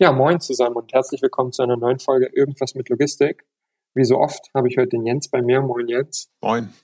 Ja, moin zusammen und herzlich willkommen zu einer neuen Folge Irgendwas mit Logistik. Wie so oft habe ich heute den Jens bei mir. Moin Jens. Moin.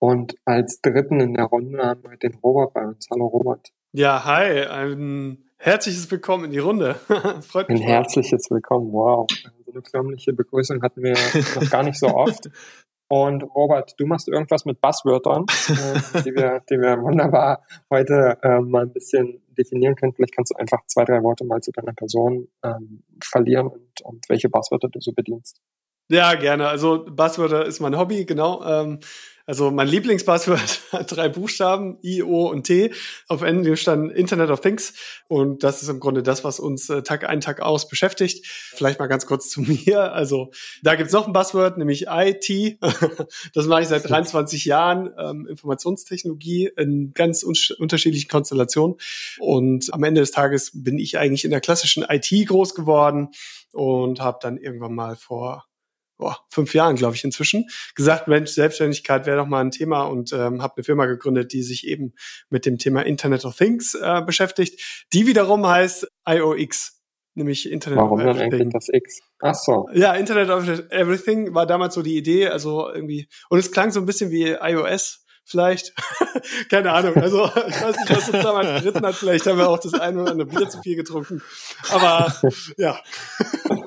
Und als dritten in der Runde haben wir den Robert bei uns. Hallo Robert. Ja, hi. Ein herzliches Willkommen in die Runde. Freut mich. Ein herzliches Willkommen. Wow. So eine förmliche Begrüßung hatten wir noch gar nicht so oft. Und Robert, du machst irgendwas mit Buzzwörtern, äh, die, wir, die wir wunderbar heute äh, mal ein bisschen definieren können. Vielleicht kannst du einfach zwei, drei Worte mal zu deiner Person ähm, verlieren und, und welche Buzzwörter du so bedienst. Ja, gerne. Also Buzzwörter ist mein Hobby, genau. Ähm, also mein Lieblingspasswort hat drei Buchstaben, I, O und T. Auf Englisch dann Internet of Things. Und das ist im Grunde das, was uns äh, Tag ein, Tag aus beschäftigt. Vielleicht mal ganz kurz zu mir. Also da gibt's noch ein Buzzword, nämlich IT. das mache ich seit 23 Jahren. Ähm, Informationstechnologie in ganz un unterschiedlichen Konstellationen. Und am Ende des Tages bin ich eigentlich in der klassischen IT groß geworden und habe dann irgendwann mal vor boah, fünf Jahren, glaube ich, inzwischen, gesagt, Mensch, Selbstständigkeit wäre doch mal ein Thema und ähm, habe eine Firma gegründet, die sich eben mit dem Thema Internet of Things äh, beschäftigt. Die wiederum heißt IOX, nämlich Internet Warum of Everything. Warum dann eigentlich das X? Ach so. Ja, Internet of Everything war damals so die Idee, also irgendwie, und es klang so ein bisschen wie iOS, vielleicht. Keine Ahnung. Also ich weiß nicht, was uns damals geritten hat. Vielleicht haben wir auch das eine oder andere Bier zu viel getrunken. Aber ja.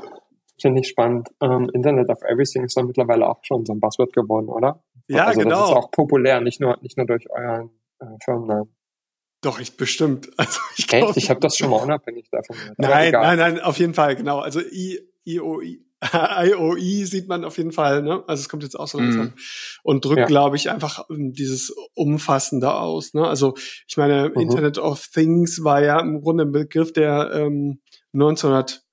Finde ich spannend. Ähm, Internet of Everything ist dann mittlerweile auch schon so ein Buzzword geworden, oder? Ja, also genau. Das ist auch populär, nicht nur, nicht nur durch euren äh, Firmennamen. Doch, ich bestimmt. Also ich glaub, Echt? Ich habe das schon mal unabhängig davon gehört. Nein, nein, nein, auf jeden Fall, genau. Also I, IOI, IOI sieht man auf jeden Fall, ne? Also es kommt jetzt auch so langsam. Mm. Und drückt, ja. glaube ich, einfach ähm, dieses Umfassende aus. Ne? Also ich meine, mhm. Internet of Things war ja im Grunde ein Begriff, der ähm, 1900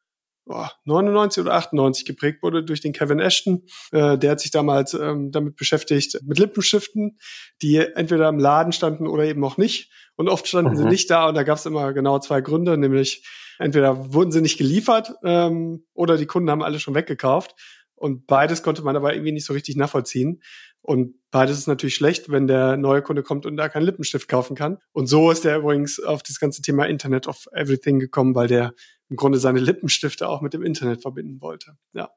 boah, 99 oder 98 geprägt wurde durch den Kevin Ashton. Äh, der hat sich damals ähm, damit beschäftigt, mit Lippenstiften, die entweder im Laden standen oder eben auch nicht. Und oft standen mhm. sie nicht da und da gab es immer genau zwei Gründe, nämlich entweder wurden sie nicht geliefert ähm, oder die Kunden haben alle schon weggekauft. Und beides konnte man aber irgendwie nicht so richtig nachvollziehen. Und beides ist natürlich schlecht, wenn der neue Kunde kommt und da keinen Lippenstift kaufen kann. Und so ist er übrigens auf das ganze Thema Internet of Everything gekommen, weil der im Grunde seine Lippenstifte auch mit dem Internet verbinden wollte. Ja.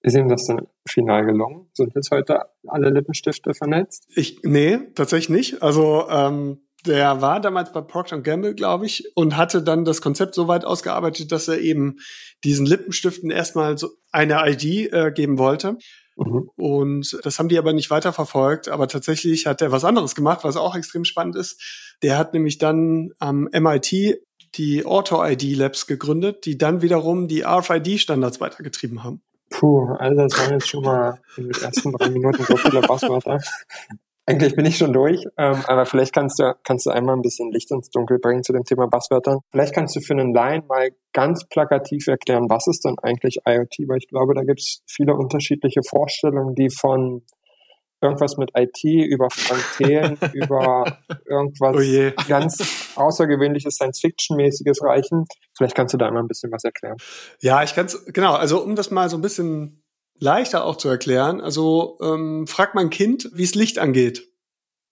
Ist ihm das dann final gelungen? Sind jetzt heute alle Lippenstifte vernetzt? Ich, nee, tatsächlich nicht. Also ähm, der war damals bei Procter Gamble, glaube ich, und hatte dann das Konzept so weit ausgearbeitet, dass er eben diesen Lippenstiften erstmal so eine ID äh, geben wollte. Mhm. Und das haben die aber nicht weiterverfolgt. Aber tatsächlich hat er was anderes gemacht, was auch extrem spannend ist. Der hat nämlich dann am MIT die Auto-ID-Labs gegründet, die dann wiederum die RFID-Standards weitergetrieben haben. Puh, also das waren jetzt schon mal in den ersten drei Minuten so viele Passwörter. Eigentlich bin ich schon durch, ähm, aber vielleicht kannst du, kannst du einmal ein bisschen Licht ins Dunkel bringen zu dem Thema Passwörter. Vielleicht kannst du für einen Laien mal ganz plakativ erklären, was ist denn eigentlich IoT, weil ich glaube, da gibt es viele unterschiedliche Vorstellungen, die von irgendwas mit IT, über Frank Thelen, über irgendwas oh ganz außergewöhnliches Science-Fiction-mäßiges reichen. Vielleicht kannst du da einmal ein bisschen was erklären. Ja, ich kann es, genau, also um das mal so ein bisschen leichter auch zu erklären, also ähm, fragt mein Kind, wie es Licht angeht.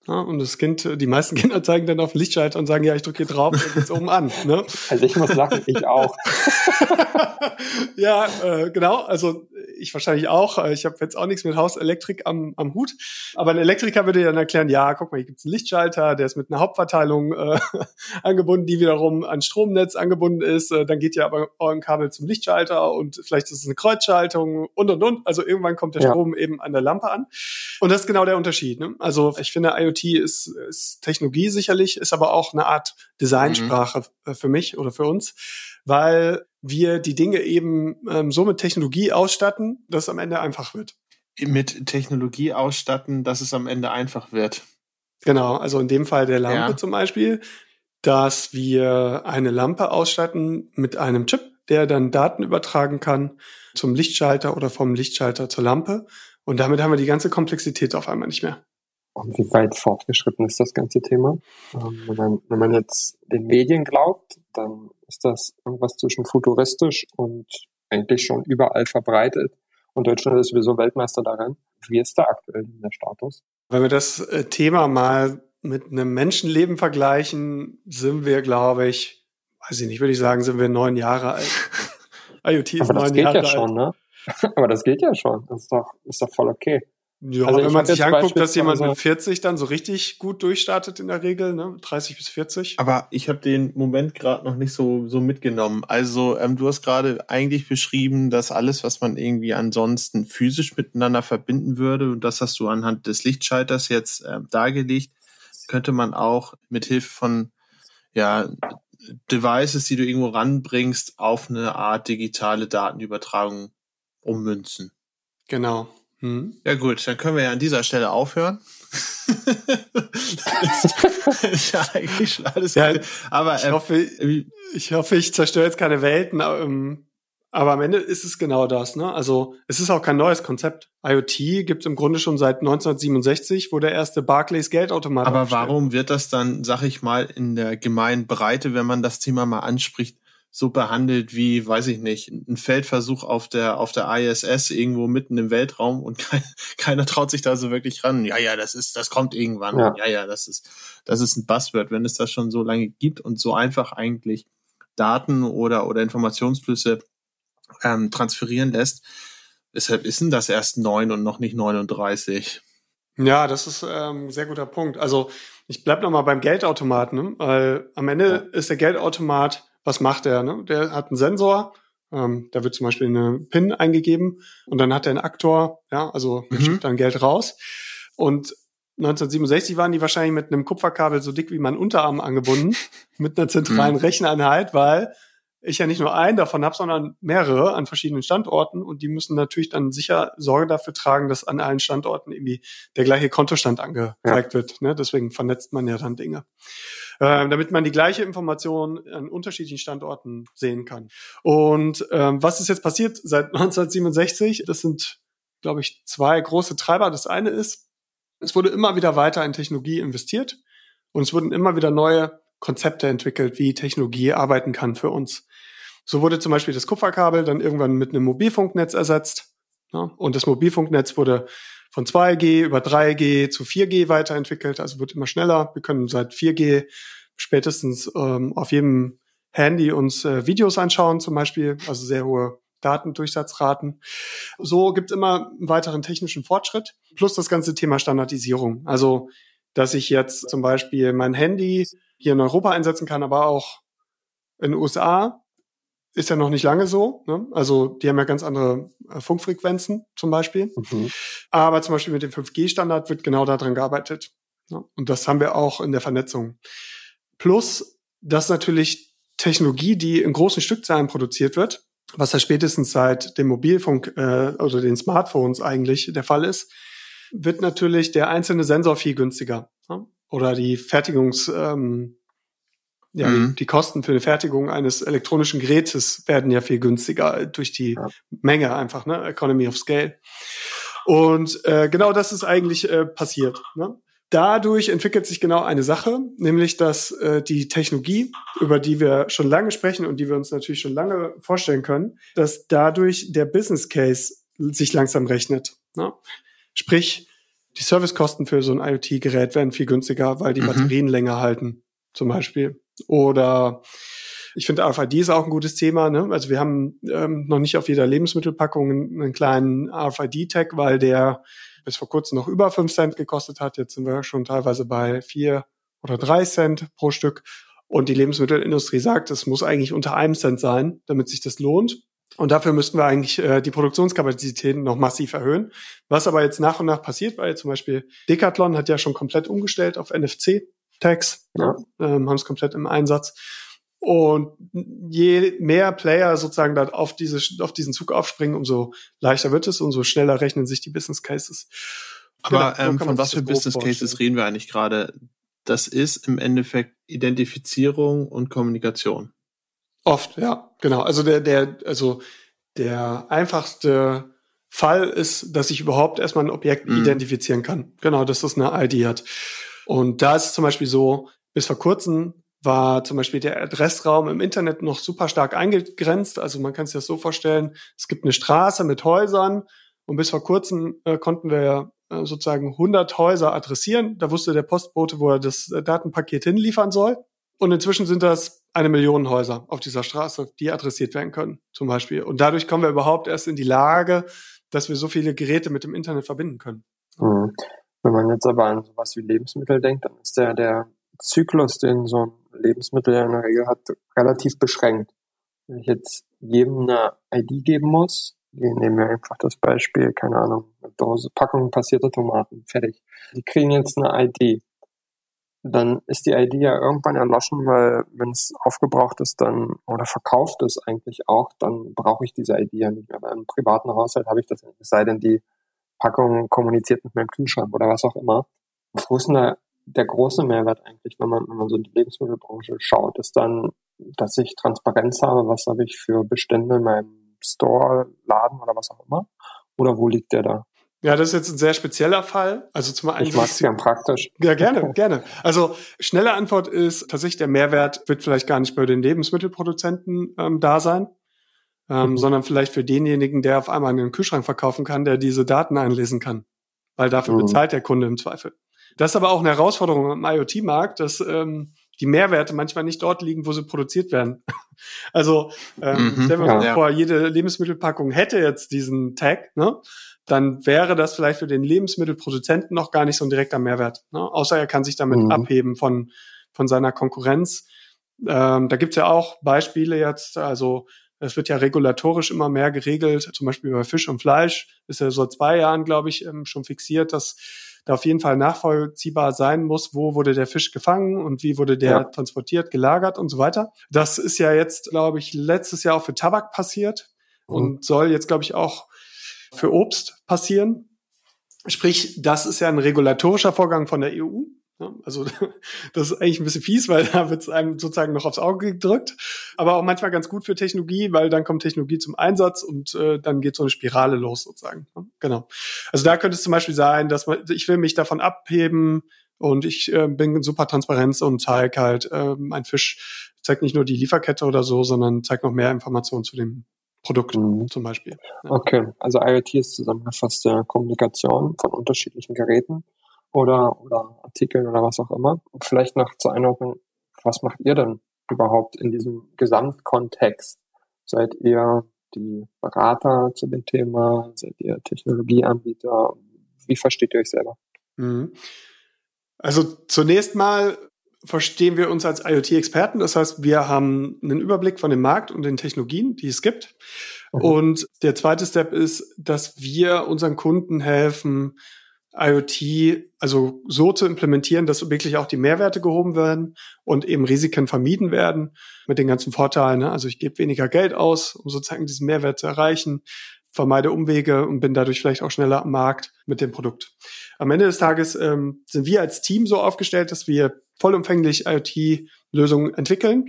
Ja, und das Kind, die meisten Kinder zeigen dann auf den Lichtschalter und sagen, ja, ich drücke hier drauf und geht's oben an. Ne? Also ich muss lachen, ich auch. ja, äh, genau. Also ich wahrscheinlich auch. Äh, ich habe jetzt auch nichts mit Hauselektrik am, am Hut. Aber ein Elektriker würde dann erklären, ja, guck mal, hier gibt's einen Lichtschalter, der ist mit einer Hauptverteilung äh, angebunden, die wiederum an Stromnetz angebunden ist. Äh, dann geht ja aber ein Kabel zum Lichtschalter und vielleicht ist es eine Kreuzschaltung und und und. Also irgendwann kommt der ja. Strom eben an der Lampe an. Und das ist genau der Unterschied. Ne? Also ich finde, IoT ist, ist Technologie sicherlich, ist aber auch eine Art Designsprache mhm. für mich oder für uns, weil wir die Dinge eben ähm, so mit Technologie ausstatten, dass es am Ende einfach wird. Mit Technologie ausstatten, dass es am Ende einfach wird. Genau, also in dem Fall der Lampe ja. zum Beispiel. dass wir eine Lampe ausstatten mit einem Chip, der dann Daten übertragen kann zum Lichtschalter oder vom Lichtschalter zur Lampe. Und damit haben wir die ganze Komplexität auf einmal nicht mehr. Und wie weit fortgeschritten ist das ganze Thema? Ähm, wenn, man, wenn man jetzt den Medien glaubt, dann ist das irgendwas zwischen futuristisch und eigentlich schon überall verbreitet. Und Deutschland ist sowieso Weltmeister darin. Wie ist da aktuell der Status? Wenn wir das äh, Thema mal mit einem Menschenleben vergleichen, sind wir, glaube ich, weiß ich nicht, würde ich sagen, sind wir neun Jahre alt. IoT ist Aber das geht Jahre ja schon, ne? Aber das geht ja schon. Das ist doch, ist doch voll okay. Ja, also wenn man sich anguckt, dass jemand mit 40 dann so richtig gut durchstartet in der Regel, ne? 30 bis 40. Aber ich habe den Moment gerade noch nicht so so mitgenommen. Also ähm, du hast gerade eigentlich beschrieben, dass alles, was man irgendwie ansonsten physisch miteinander verbinden würde, und das hast du anhand des Lichtschalters jetzt äh, dargelegt, könnte man auch mit Hilfe von ja Devices, die du irgendwo ranbringst, auf eine Art digitale Datenübertragung ummünzen. Genau. Hm. Ja gut, dann können wir ja an dieser Stelle aufhören. ist ja eigentlich schon alles ja, Aber ich, ähm, hoffe, ich hoffe, ich zerstöre jetzt keine Welten. Ähm, aber am Ende ist es genau das. Ne? Also es ist auch kein neues Konzept. IoT gibt es im Grunde schon seit 1967, wo der erste Barclays Geldautomat. Aber warum wird das dann, sag ich mal, in der gemeinen Breite, wenn man das Thema mal anspricht, so behandelt wie, weiß ich nicht, ein Feldversuch auf der, auf der ISS irgendwo mitten im Weltraum und kein, keiner traut sich da so wirklich ran. Ja, ja, das ist, das kommt irgendwann. Ja. ja, ja, das ist, das ist ein Buzzword, wenn es das schon so lange gibt und so einfach eigentlich Daten oder, oder Informationsflüsse ähm, transferieren lässt. Weshalb ist denn das erst neun und noch nicht 39? Ja, das ist ähm, ein sehr guter Punkt. Also ich bleib noch mal beim Geldautomaten, ne? weil am Ende ja. ist der Geldautomat was macht er? Ne? Der hat einen Sensor, ähm, da wird zum Beispiel eine PIN eingegeben und dann hat er einen Aktor, ja, also mhm. schickt dann Geld raus. Und 1967 waren die wahrscheinlich mit einem Kupferkabel so dick wie mein Unterarm angebunden, mit einer zentralen mhm. Recheneinheit, weil ich ja nicht nur einen davon habe, sondern mehrere an verschiedenen Standorten und die müssen natürlich dann sicher Sorge dafür tragen, dass an allen Standorten irgendwie der gleiche Kontostand angezeigt ja. wird. Ne? Deswegen vernetzt man ja dann Dinge äh, damit man die gleiche Information an unterschiedlichen Standorten sehen kann. Und ähm, was ist jetzt passiert seit 1967? Das sind, glaube ich, zwei große Treiber. Das eine ist, es wurde immer wieder weiter in Technologie investiert und es wurden immer wieder neue Konzepte entwickelt, wie Technologie arbeiten kann für uns. So wurde zum Beispiel das Kupferkabel dann irgendwann mit einem Mobilfunknetz ersetzt. Ja, und das Mobilfunknetz wurde von 2G über 3G zu 4G weiterentwickelt, also wird immer schneller. Wir können seit 4G spätestens ähm, auf jedem Handy uns äh, Videos anschauen, zum Beispiel, also sehr hohe Datendurchsatzraten. So gibt es immer einen weiteren technischen Fortschritt, plus das ganze Thema Standardisierung. Also, dass ich jetzt zum Beispiel mein Handy hier in Europa einsetzen kann, aber auch in den USA ist ja noch nicht lange so. Ne? Also die haben ja ganz andere äh, Funkfrequenzen zum Beispiel. Mhm. Aber zum Beispiel mit dem 5G-Standard wird genau daran gearbeitet. Ne? Und das haben wir auch in der Vernetzung. Plus, dass natürlich Technologie, die in großen Stückzahlen produziert wird, was ja spätestens seit dem Mobilfunk äh, oder den Smartphones eigentlich der Fall ist, wird natürlich der einzelne Sensor viel günstiger. Ne? Oder die Fertigungs, ähm, ja, mhm. die Kosten für die Fertigung eines elektronischen Gerätes werden ja viel günstiger durch die ja. Menge einfach, ne? Economy of Scale. Und äh, genau das ist eigentlich äh, passiert. Ne? Dadurch entwickelt sich genau eine Sache, nämlich dass äh, die Technologie, über die wir schon lange sprechen und die wir uns natürlich schon lange vorstellen können, dass dadurch der Business Case sich langsam rechnet. Ne? Sprich, die Servicekosten für so ein IoT-Gerät werden viel günstiger, weil die mhm. Batterien länger halten, zum Beispiel. Oder ich finde RFID ist auch ein gutes Thema. Ne? Also wir haben ähm, noch nicht auf jeder Lebensmittelpackung einen, einen kleinen RFID-Tag, weil der bis vor kurzem noch über fünf Cent gekostet hat. Jetzt sind wir schon teilweise bei vier oder drei Cent pro Stück. Und die Lebensmittelindustrie sagt, es muss eigentlich unter einem Cent sein, damit sich das lohnt. Und dafür müssten wir eigentlich äh, die Produktionskapazitäten noch massiv erhöhen. Was aber jetzt nach und nach passiert, weil zum Beispiel Decathlon hat ja schon komplett umgestellt auf NFC-Tags, ja. ähm, haben es komplett im Einsatz. Und je mehr Player sozusagen da auf, diese, auf diesen Zug aufspringen, umso leichter wird es, umso schneller rechnen sich die Business Cases. Aber genau, ähm, von was für Business Cases reden wir eigentlich gerade? das ist im Endeffekt Identifizierung und Kommunikation. Oft, ja, genau. Also der, der, also der einfachste Fall ist, dass ich überhaupt erstmal ein Objekt mhm. identifizieren kann. Genau, dass das eine ID hat. Und da ist es zum Beispiel so, bis vor kurzem war zum Beispiel der Adressraum im Internet noch super stark eingegrenzt. Also man kann sich das so vorstellen, es gibt eine Straße mit Häusern und bis vor kurzem äh, konnten wir äh, sozusagen 100 Häuser adressieren. Da wusste der Postbote, wo er das äh, Datenpaket hinliefern soll. Und inzwischen sind das eine Million Häuser auf dieser Straße, die adressiert werden können, zum Beispiel. Und dadurch kommen wir überhaupt erst in die Lage, dass wir so viele Geräte mit dem Internet verbinden können. Mhm. Wenn man jetzt aber an sowas wie Lebensmittel denkt, dann ist der, der Zyklus, den so ein Lebensmittel in der Regel hat, relativ beschränkt. Wenn ich jetzt jedem eine ID geben muss, nehmen wir einfach das Beispiel, keine Ahnung, eine Dose, Packung passierte Tomaten, fertig. Die kriegen jetzt eine ID dann ist die ID ja irgendwann erloschen, weil wenn es aufgebraucht ist, dann oder verkauft ist eigentlich auch, dann brauche ich diese ID ja nicht mehr. Bei einem privaten Haushalt habe ich das nicht. Es sei denn, die Packung kommuniziert mit meinem Kühlschrank oder was auch immer. Wo ist denn da der große Mehrwert eigentlich, wenn man, wenn man so in die Lebensmittelbranche schaut, ist dann, dass ich Transparenz habe, was habe ich für Bestände in meinem Store, Laden oder was auch immer? Oder wo liegt der da? Ja, das ist jetzt ein sehr spezieller Fall. Also zum einen. Ich mag es gern praktisch. Ja, gerne, gerne. Also schnelle Antwort ist tatsächlich der Mehrwert wird vielleicht gar nicht bei den Lebensmittelproduzenten ähm, da sein, ähm, mhm. sondern vielleicht für denjenigen, der auf einmal einen Kühlschrank verkaufen kann, der diese Daten einlesen kann. Weil dafür mhm. bezahlt der Kunde im Zweifel. Das ist aber auch eine Herausforderung im IoT-Markt, dass ähm, die Mehrwerte manchmal nicht dort liegen, wo sie produziert werden. also ähm, mhm, stellen wir uns ja. vor, jede Lebensmittelpackung hätte jetzt diesen Tag, ne? dann wäre das vielleicht für den Lebensmittelproduzenten noch gar nicht so ein direkter Mehrwert. Ne? Außer er kann sich damit mhm. abheben von, von seiner Konkurrenz. Ähm, da gibt's ja auch Beispiele jetzt, also es wird ja regulatorisch immer mehr geregelt, zum Beispiel bei Fisch und Fleisch ist ja so zwei Jahren, glaube ich, ähm, schon fixiert, dass da auf jeden Fall nachvollziehbar sein muss, wo wurde der Fisch gefangen und wie wurde der ja. transportiert, gelagert und so weiter. Das ist ja jetzt, glaube ich, letztes Jahr auch für Tabak passiert mhm. und soll jetzt, glaube ich, auch für Obst passieren. Sprich, das ist ja ein regulatorischer Vorgang von der EU. Also das ist eigentlich ein bisschen fies, weil da wird es einem sozusagen noch aufs Auge gedrückt. Aber auch manchmal ganz gut für Technologie, weil dann kommt Technologie zum Einsatz und äh, dann geht so eine Spirale los sozusagen. Genau. Also da könnte es zum Beispiel sein, dass man, ich will mich davon abheben und ich äh, bin super Transparenz und zeige halt, äh, mein Fisch zeigt nicht nur die Lieferkette oder so, sondern zeigt noch mehr Informationen zu dem Produkt mhm. zum Beispiel. Ja. Okay, also IoT ist zusammengefasst der Kommunikation von unterschiedlichen Geräten oder, oder Artikeln oder was auch immer. Und vielleicht noch zur Einordnung, was macht ihr denn überhaupt in diesem Gesamtkontext? Seid ihr die Berater zu dem Thema? Seid ihr Technologieanbieter? Wie versteht ihr euch selber? Mhm. Also zunächst mal verstehen wir uns als IoT-Experten. Das heißt, wir haben einen Überblick von dem Markt und den Technologien, die es gibt. Mhm. Und der zweite Step ist, dass wir unseren Kunden helfen, IoT also so zu implementieren, dass wirklich auch die Mehrwerte gehoben werden und eben Risiken vermieden werden mit den ganzen Vorteilen. Ne? Also ich gebe weniger Geld aus, um sozusagen diesen Mehrwert zu erreichen, vermeide Umwege und bin dadurch vielleicht auch schneller am Markt mit dem Produkt. Am Ende des Tages ähm, sind wir als Team so aufgestellt, dass wir vollumfänglich IoT-Lösungen entwickeln.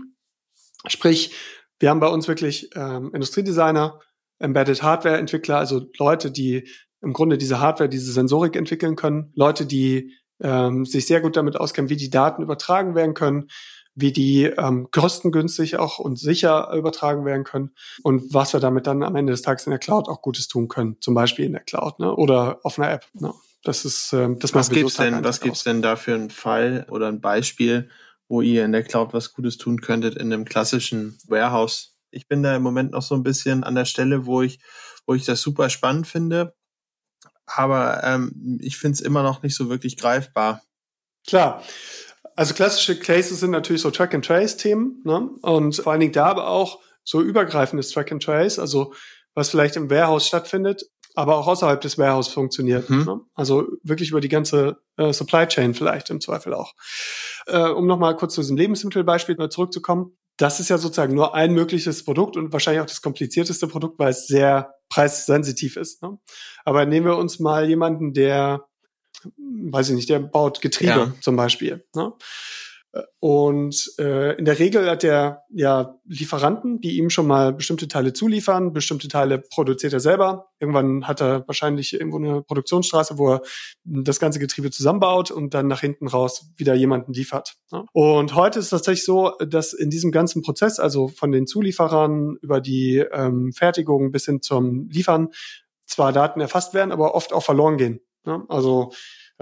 Sprich, wir haben bei uns wirklich ähm, Industriedesigner, Embedded Hardware-Entwickler, also Leute, die im Grunde diese Hardware, diese Sensorik entwickeln können, Leute, die ähm, sich sehr gut damit auskennen, wie die Daten übertragen werden können, wie die ähm, kostengünstig auch und sicher übertragen werden können und was wir damit dann am Ende des Tages in der Cloud auch Gutes tun können, zum Beispiel in der Cloud ne? oder auf einer App. Ne? Das ist ähm, das was gibt's so denn Was gibt's denn da für einen Fall oder ein Beispiel, wo ihr in der Cloud was Gutes tun könntet in einem klassischen Warehouse? Ich bin da im Moment noch so ein bisschen an der Stelle, wo ich wo ich das super spannend finde, aber ähm, ich finde es immer noch nicht so wirklich greifbar. Klar. Also klassische Cases sind natürlich so Track-and-Trace-Themen ne? und vor allen Dingen da aber auch so übergreifendes Track-and-Trace, also was vielleicht im Warehouse stattfindet, aber auch außerhalb des Warehouse funktioniert. Mhm. Ne? Also wirklich über die ganze äh, Supply Chain vielleicht im Zweifel auch. Äh, um nochmal kurz zu diesem Lebensmittelbeispiel zurückzukommen. Das ist ja sozusagen nur ein mögliches Produkt und wahrscheinlich auch das komplizierteste Produkt, weil es sehr preissensitiv ist. Ne? Aber nehmen wir uns mal jemanden, der weiß ich nicht, der baut Getriebe ja. zum Beispiel. Ne? Und äh, in der Regel hat er ja Lieferanten, die ihm schon mal bestimmte Teile zuliefern, bestimmte Teile produziert er selber. Irgendwann hat er wahrscheinlich irgendwo eine Produktionsstraße, wo er das ganze Getriebe zusammenbaut und dann nach hinten raus wieder jemanden liefert. Ne? Und heute ist es tatsächlich so, dass in diesem ganzen Prozess, also von den Zulieferern über die ähm, Fertigung bis hin zum Liefern, zwar Daten erfasst werden, aber oft auch verloren gehen. Ne? Also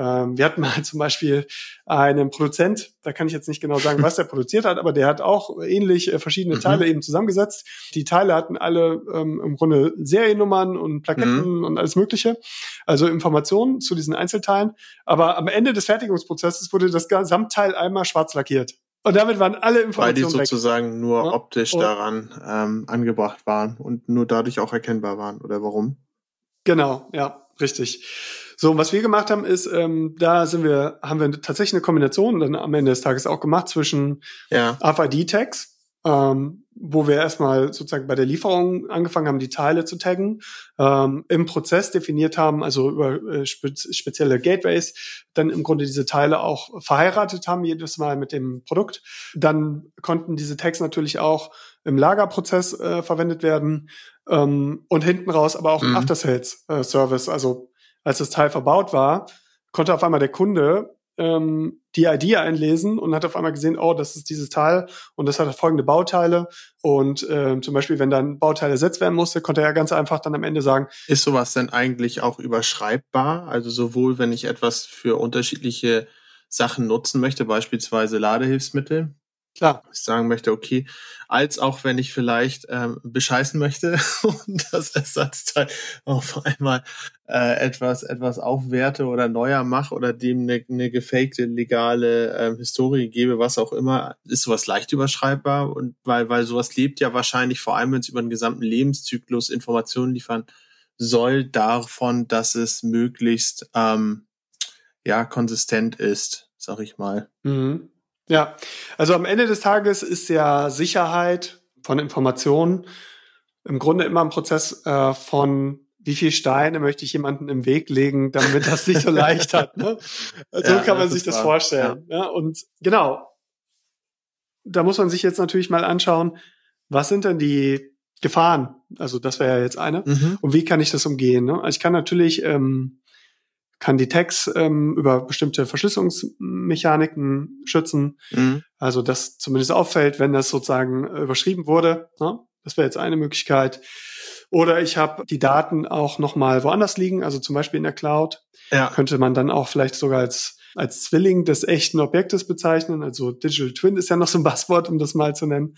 ähm, wir hatten mal zum Beispiel einen Produzent, da kann ich jetzt nicht genau sagen, was er produziert hat, aber der hat auch ähnlich äh, verschiedene mhm. Teile eben zusammengesetzt. Die Teile hatten alle ähm, im Grunde Seriennummern und Plaketten mhm. und alles Mögliche, also Informationen zu diesen Einzelteilen. Aber am Ende des Fertigungsprozesses wurde das Gesamtteil einmal schwarz lackiert. Und damit waren alle Informationen Weil die sozusagen weg. nur ja? optisch und daran ähm, angebracht waren und nur dadurch auch erkennbar waren, oder warum? Genau, ja, richtig. So, was wir gemacht haben, ist, ähm, da sind wir, haben wir tatsächlich eine Kombination dann am Ende des Tages auch gemacht zwischen ja. RFID-Tags, ähm, wo wir erstmal sozusagen bei der Lieferung angefangen haben, die Teile zu taggen, ähm, im Prozess definiert haben, also über äh, spe spezielle Gateways, dann im Grunde diese Teile auch verheiratet haben, jedes Mal mit dem Produkt. Dann konnten diese Tags natürlich auch im Lagerprozess äh, verwendet werden ähm, und hinten raus aber auch mhm. After Sales äh, Service, also als das Teil verbaut war, konnte auf einmal der Kunde ähm, die ID einlesen und hat auf einmal gesehen, oh, das ist dieses Teil und das hat folgende Bauteile. Und äh, zum Beispiel, wenn dann Bauteil ersetzt werden musste, konnte er ganz einfach dann am Ende sagen. Ist sowas denn eigentlich auch überschreibbar? Also sowohl, wenn ich etwas für unterschiedliche Sachen nutzen möchte, beispielsweise Ladehilfsmittel, Klar. Ich sagen möchte, okay, als auch wenn ich vielleicht ähm, bescheißen möchte und das Ersatzteil auf einmal äh, etwas etwas aufwerte oder neuer mache oder dem eine, eine gefakte legale ähm, Historie gebe, was auch immer, ist sowas leicht überschreibbar und weil weil sowas lebt ja wahrscheinlich vor allem, wenn es über den gesamten Lebenszyklus Informationen liefern soll, davon, dass es möglichst ähm, ja konsistent ist, sag ich mal. Mhm. Ja, also am Ende des Tages ist ja Sicherheit von Informationen im Grunde immer ein Prozess äh, von wie viel Steine möchte ich jemanden im Weg legen, damit das nicht so leicht hat. Ne? So ja, kann man sich das wahr. vorstellen. Ja. ja. Und genau, da muss man sich jetzt natürlich mal anschauen, was sind denn die Gefahren? Also das wäre ja jetzt eine. Mhm. Und wie kann ich das umgehen? Ne? Also ich kann natürlich ähm, kann die Tags ähm, über bestimmte Verschlüsselungsmechaniken schützen. Mhm. Also das zumindest auffällt, wenn das sozusagen überschrieben wurde. Ne? Das wäre jetzt eine Möglichkeit. Oder ich habe die Daten auch nochmal woanders liegen, also zum Beispiel in der Cloud. Ja. Könnte man dann auch vielleicht sogar als, als Zwilling des echten Objektes bezeichnen. Also Digital Twin ist ja noch so ein Buzzword, um das mal zu nennen.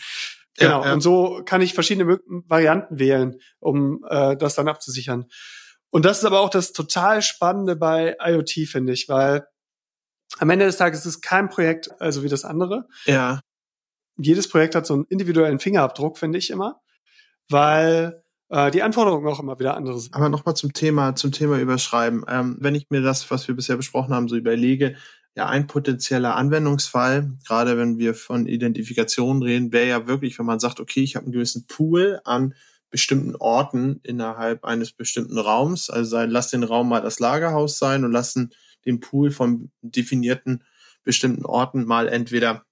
Genau. Ja, ja. Und so kann ich verschiedene Varianten wählen, um äh, das dann abzusichern. Und das ist aber auch das total Spannende bei IoT, finde ich, weil am Ende des Tages ist es kein Projekt, also wie das andere. Ja. Jedes Projekt hat so einen individuellen Fingerabdruck, finde ich immer, weil äh, die Anforderungen auch immer wieder andere sind. Aber nochmal zum Thema, zum Thema Überschreiben. Ähm, wenn ich mir das, was wir bisher besprochen haben, so überlege, ja, ein potenzieller Anwendungsfall, gerade wenn wir von Identifikation reden, wäre ja wirklich, wenn man sagt, okay, ich habe einen gewissen Pool an bestimmten Orten innerhalb eines bestimmten Raums. Also lass den Raum mal das Lagerhaus sein und lassen den Pool von definierten bestimmten Orten mal entweder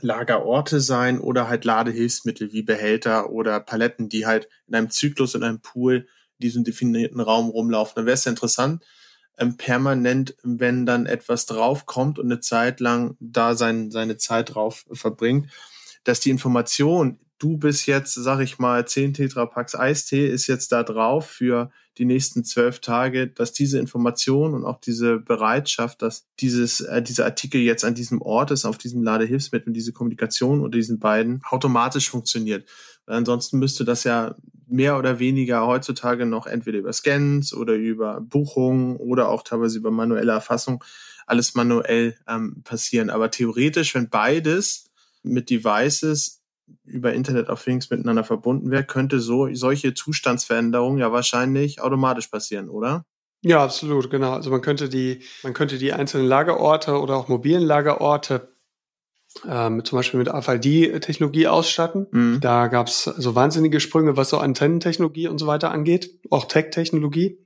Lagerorte sein oder halt Ladehilfsmittel wie Behälter oder Paletten, die halt in einem Zyklus in einem Pool diesem definierten Raum rumlaufen. Dann wäre es interessant, ähm, permanent, wenn dann etwas draufkommt und eine Zeit lang da sein, seine Zeit drauf verbringt, dass die Information du bist jetzt, sag ich mal, 10 Tetrapacks Eistee ist jetzt da drauf für die nächsten zwölf Tage, dass diese Information und auch diese Bereitschaft, dass dieses, äh, dieser Artikel jetzt an diesem Ort ist, auf diesem Ladehilfsmittel diese Kommunikation unter diesen beiden automatisch funktioniert. Weil ansonsten müsste das ja mehr oder weniger heutzutage noch entweder über Scans oder über Buchungen oder auch teilweise über manuelle Erfassung alles manuell ähm, passieren. Aber theoretisch, wenn beides mit Devices über Internet of Things miteinander verbunden wäre, könnte so solche Zustandsveränderungen ja wahrscheinlich automatisch passieren, oder? Ja, absolut, genau. Also man könnte die, man könnte die einzelnen Lagerorte oder auch mobilen Lagerorte ähm, zum Beispiel mit RFID-Technologie ausstatten. Mhm. Da gab es so wahnsinnige Sprünge, was so Antennentechnologie und so weiter angeht, auch Tech-Technologie.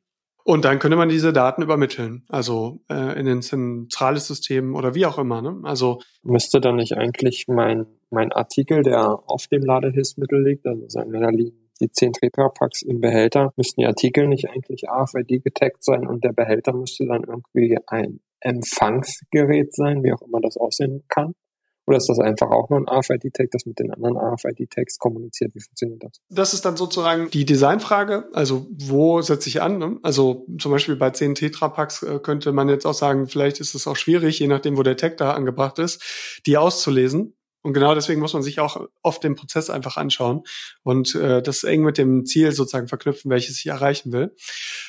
Und dann könnte man diese Daten übermitteln, also äh, in ein zentrales System oder wie auch immer. Ne? Also müsste dann nicht eigentlich mein mein Artikel, der auf dem Ladehilfsmittel liegt, also sagen wir, da liegen die 10 Tetrapacks im Behälter, müssten die Artikel nicht eigentlich AFID getaggt sein und der Behälter müsste dann irgendwie ein Empfangsgerät sein, wie auch immer das aussehen kann. Oder ist das einfach auch nur ein RFID-Tag, das mit den anderen RFID-Tags kommuniziert? Wie funktioniert das? Das ist dann sozusagen die Designfrage. Also wo setze ich an? Ne? Also zum Beispiel bei 10 Tetrapacks äh, könnte man jetzt auch sagen, vielleicht ist es auch schwierig, je nachdem, wo der Tag da angebracht ist, die auszulesen. Und genau deswegen muss man sich auch oft den Prozess einfach anschauen und äh, das eng mit dem Ziel sozusagen verknüpfen, welches ich erreichen will.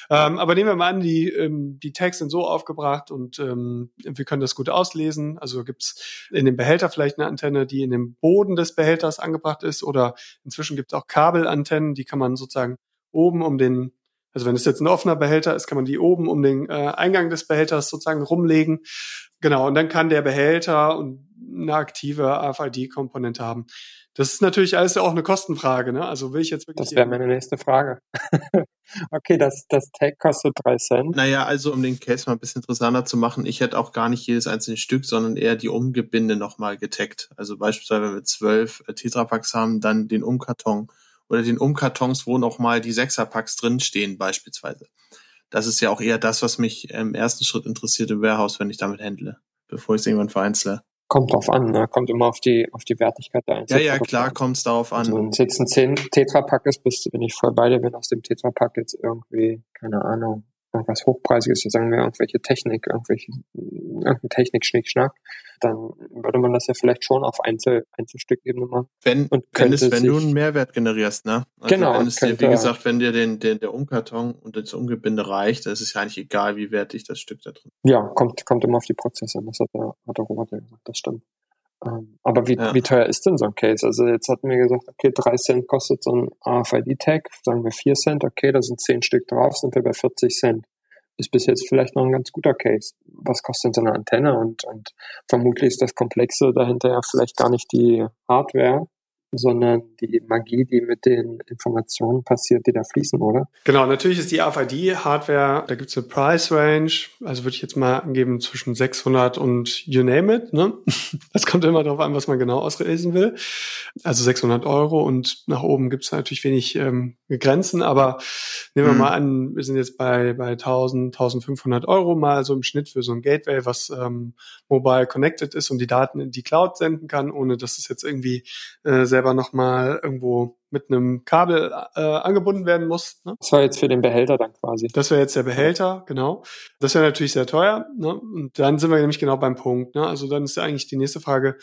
Ähm, aber nehmen wir mal an, die, ähm, die Tags sind so aufgebracht und ähm, wir können das gut auslesen. Also gibt's in dem Behälter vielleicht eine Antenne, die in dem Boden des Behälters angebracht ist oder inzwischen gibt's auch Kabelantennen, die kann man sozusagen oben um den also wenn es jetzt ein offener Behälter ist, kann man die oben um den äh, Eingang des Behälters sozusagen rumlegen. Genau, und dann kann der Behälter und eine aktive RFID-Komponente haben. Das ist natürlich alles auch eine Kostenfrage, ne? Also will ich jetzt wirklich. Das wäre meine nächste Frage. okay, das, das Tag kostet drei Cent. Naja, also um den Case mal ein bisschen interessanter zu machen, ich hätte auch gar nicht jedes einzelne Stück, sondern eher die Umgebinde nochmal getaggt. Also beispielsweise, wenn wir zwölf äh, Tetrapacks haben, dann den Umkarton oder den Umkartons, wo noch mal die Sechserpacks drinstehen beispielsweise. Das ist ja auch eher das, was mich im ersten Schritt interessiert im Warehouse, wenn ich damit handle, bevor ich es irgendwann vereinzle. Kommt drauf an, ne? kommt immer auf die auf die Wertigkeit der einzelnen. Ja, ja, klar, kommt es darauf an. Also, wenn es jetzt ein 10 Tetrapack ist, bist, bin ich voll bei dir, wenn aus dem Tetrapack jetzt irgendwie, keine Ahnung, irgendwas Hochpreisiges, sagen wir irgendwelche Technik, irgendwelche, irgendein Technik-Schnickschnack, dann würde man das ja vielleicht schon auf Einzel, Einzelstückebene machen. Wenn, und wenn, es, wenn du einen Mehrwert generierst, ne? Also genau. Wenn es dir, wie gesagt, wenn dir den, den, der Umkarton und das Umgebinde reicht, dann ist es ja eigentlich egal, wie wertig das Stück da drin ist. Ja, kommt, kommt immer auf die Prozesse. Das hat der, hat der Robert ja gesagt, das stimmt. Ähm, aber wie, ja. wie teuer ist denn so ein Case? Also jetzt hatten wir gesagt, okay, drei Cent kostet so ein RFID-Tag, sagen wir vier Cent, okay, da sind zehn Stück drauf, sind wir bei 40 Cent. Ist bis jetzt vielleicht noch ein ganz guter Case. Was kostet denn so eine Antenne? Und, und vermutlich ist das Komplexe dahinter ja vielleicht gar nicht die Hardware, sondern die Magie, die mit den Informationen passiert, die da fließen, oder? Genau, natürlich ist die RFID-Hardware, da gibt es eine Price Range, also würde ich jetzt mal angeben zwischen 600 und you name it. Ne? Das kommt immer darauf an, was man genau auslesen will. Also 600 Euro und nach oben gibt es natürlich wenig ähm, Grenzen, aber nehmen wir mhm. mal an, wir sind jetzt bei, bei 1000, 1500 Euro mal so im Schnitt für so ein Gateway, was ähm, mobile connected ist und die Daten in die Cloud senden kann, ohne dass es jetzt irgendwie äh, selber nochmal irgendwo mit einem Kabel äh, angebunden werden muss. Ne? Das war jetzt für den Behälter dann quasi. Das wäre jetzt der Behälter, genau. Das wäre natürlich sehr teuer. Ne? Und dann sind wir nämlich genau beim Punkt. Ne? Also dann ist ja eigentlich die nächste Frage,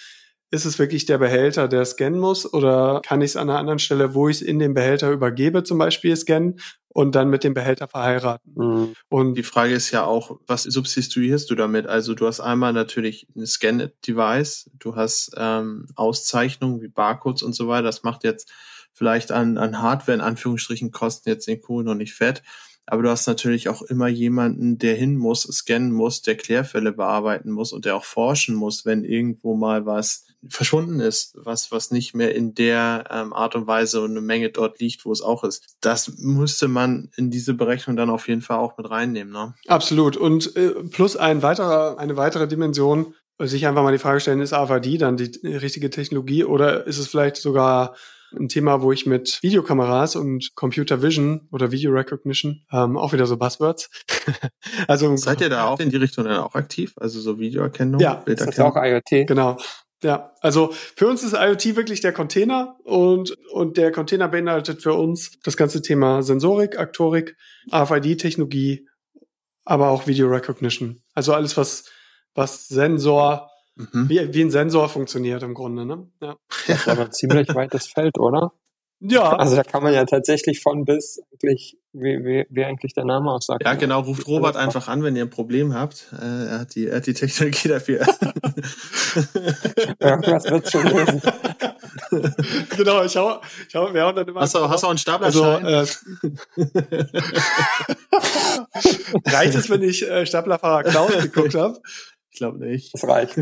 ist es wirklich der Behälter, der scannen muss oder kann ich es an einer anderen Stelle, wo ich es in den Behälter übergebe, zum Beispiel scannen und dann mit dem Behälter verheiraten? Mhm. Und die Frage ist ja auch, was substituierst du damit? Also du hast einmal natürlich ein Scan-Device, du hast ähm, Auszeichnungen wie Barcodes und so weiter. Das macht jetzt vielleicht an, an Hardware in Anführungsstrichen Kosten jetzt den Kuh noch nicht fett. Aber du hast natürlich auch immer jemanden, der hin muss, scannen muss, der Klärfälle bearbeiten muss und der auch forschen muss, wenn irgendwo mal was verschwunden ist, was, was nicht mehr in der ähm, Art und Weise und eine Menge dort liegt, wo es auch ist. Das müsste man in diese Berechnung dann auf jeden Fall auch mit reinnehmen. Ne? Absolut. Und äh, plus ein weiterer, eine weitere Dimension, sich einfach mal die Frage stellen, ist AVD dann die richtige Technologie oder ist es vielleicht sogar ein Thema, wo ich mit Videokameras und Computer Vision oder Video Recognition, ähm, auch wieder so Buzzwords. also Seid ihr da auch in die Richtung dann auch aktiv? Also so Videoerkennung? Ja, Bilderkennung? das ist auch IoT. Genau. Ja, also für uns ist IoT wirklich der Container und, und der Container beinhaltet für uns das ganze Thema Sensorik, Aktorik, RFID-Technologie, aber auch Video Recognition. Also alles, was, was Sensor Mhm. Wie, wie ein Sensor funktioniert im Grunde, ne? Ja. Das ist aber ein ziemlich weites Feld, oder? Ja. Also da kann man ja tatsächlich von bis eigentlich, wie, wie, wie eigentlich der Name aussagt. Ja, genau, ruft Robert einfach an, wenn ihr ein Problem habt. Äh, er, hat die, er hat die Technologie dafür. Irgendwas wird schon lesen. genau, ich hau, ich hau, wir hauen dann immer. Hast du, hast du auch einen Staplerschein? Also, äh, reicht es, wenn ich äh, Staplerfahrer Klaus geguckt habe? Ich glaube nicht. Das reicht.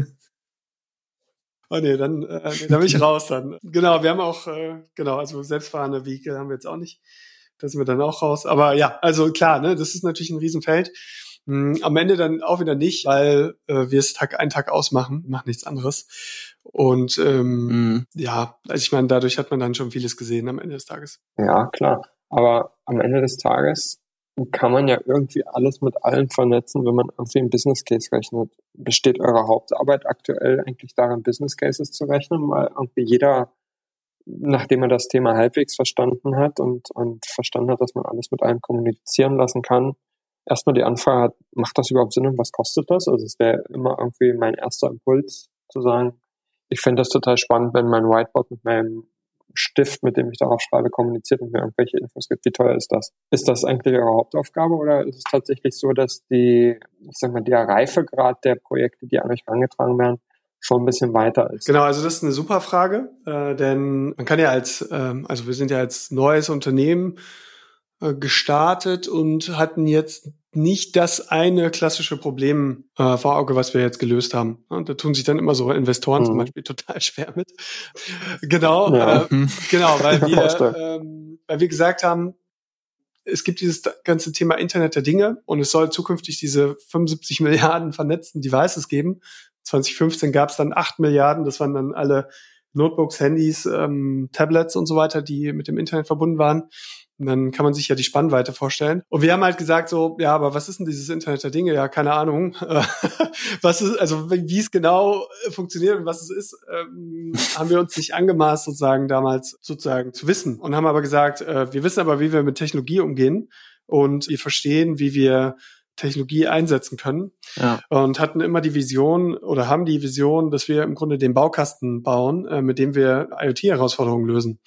Oh nee, dann, äh, nee, dann bin ich raus dann. Genau, wir haben auch, äh, genau, also selbstfahrende Vehikel haben wir jetzt auch nicht. da sind wir dann auch raus. Aber ja, also klar, ne, das ist natürlich ein Riesenfeld. Hm, am Ende dann auch wieder nicht, weil äh, wir es Tag ein Tag ausmachen, machen nichts anderes. Und ähm, mhm. ja, also ich meine, dadurch hat man dann schon vieles gesehen am Ende des Tages. Ja, klar. Aber am Ende des Tages kann man ja irgendwie alles mit allen vernetzen, wenn man irgendwie einen Business Case rechnet. Besteht eure Hauptarbeit aktuell eigentlich darin, Business Cases zu rechnen, weil irgendwie jeder, nachdem er das Thema halbwegs verstanden hat und, und verstanden hat, dass man alles mit allem kommunizieren lassen kann, erstmal die Anfrage hat, macht das überhaupt Sinn und was kostet das? Also es wäre immer irgendwie mein erster Impuls zu sagen, ich finde das total spannend, wenn mein Whiteboard mit meinem Stift, mit dem ich darauf schreibe, kommuniziert und mir irgendwelche Infos gibt. Wie teuer ist das? Ist das eigentlich Ihre Hauptaufgabe oder ist es tatsächlich so, dass die, ich sag mal, der Reifegrad der Projekte, die an euch herangetragen werden, schon ein bisschen weiter ist? Genau, also das ist eine super Frage, äh, denn man kann ja als, ähm, also wir sind ja als neues Unternehmen äh, gestartet und hatten jetzt nicht das eine klassische Problem äh, vor Auge, was wir jetzt gelöst haben. Und da tun sich dann immer so Investoren mhm. zum Beispiel total schwer mit. genau, ja. äh, genau, weil wir, ähm, weil wir gesagt haben, es gibt dieses ganze Thema Internet der Dinge und es soll zukünftig diese 75 Milliarden vernetzten Devices geben. 2015 gab es dann 8 Milliarden, das waren dann alle Notebooks, Handys, ähm, Tablets und so weiter, die mit dem Internet verbunden waren. Und dann kann man sich ja die Spannweite vorstellen. Und wir haben halt gesagt so, ja, aber was ist denn dieses Internet der Dinge? Ja, keine Ahnung. was ist, also wie es genau funktioniert und was es ist, ähm, haben wir uns nicht angemaßt sozusagen damals sozusagen zu wissen. Und haben aber gesagt, äh, wir wissen aber, wie wir mit Technologie umgehen und wir verstehen, wie wir Technologie einsetzen können. Ja. Und hatten immer die Vision oder haben die Vision, dass wir im Grunde den Baukasten bauen, äh, mit dem wir IoT-Herausforderungen lösen.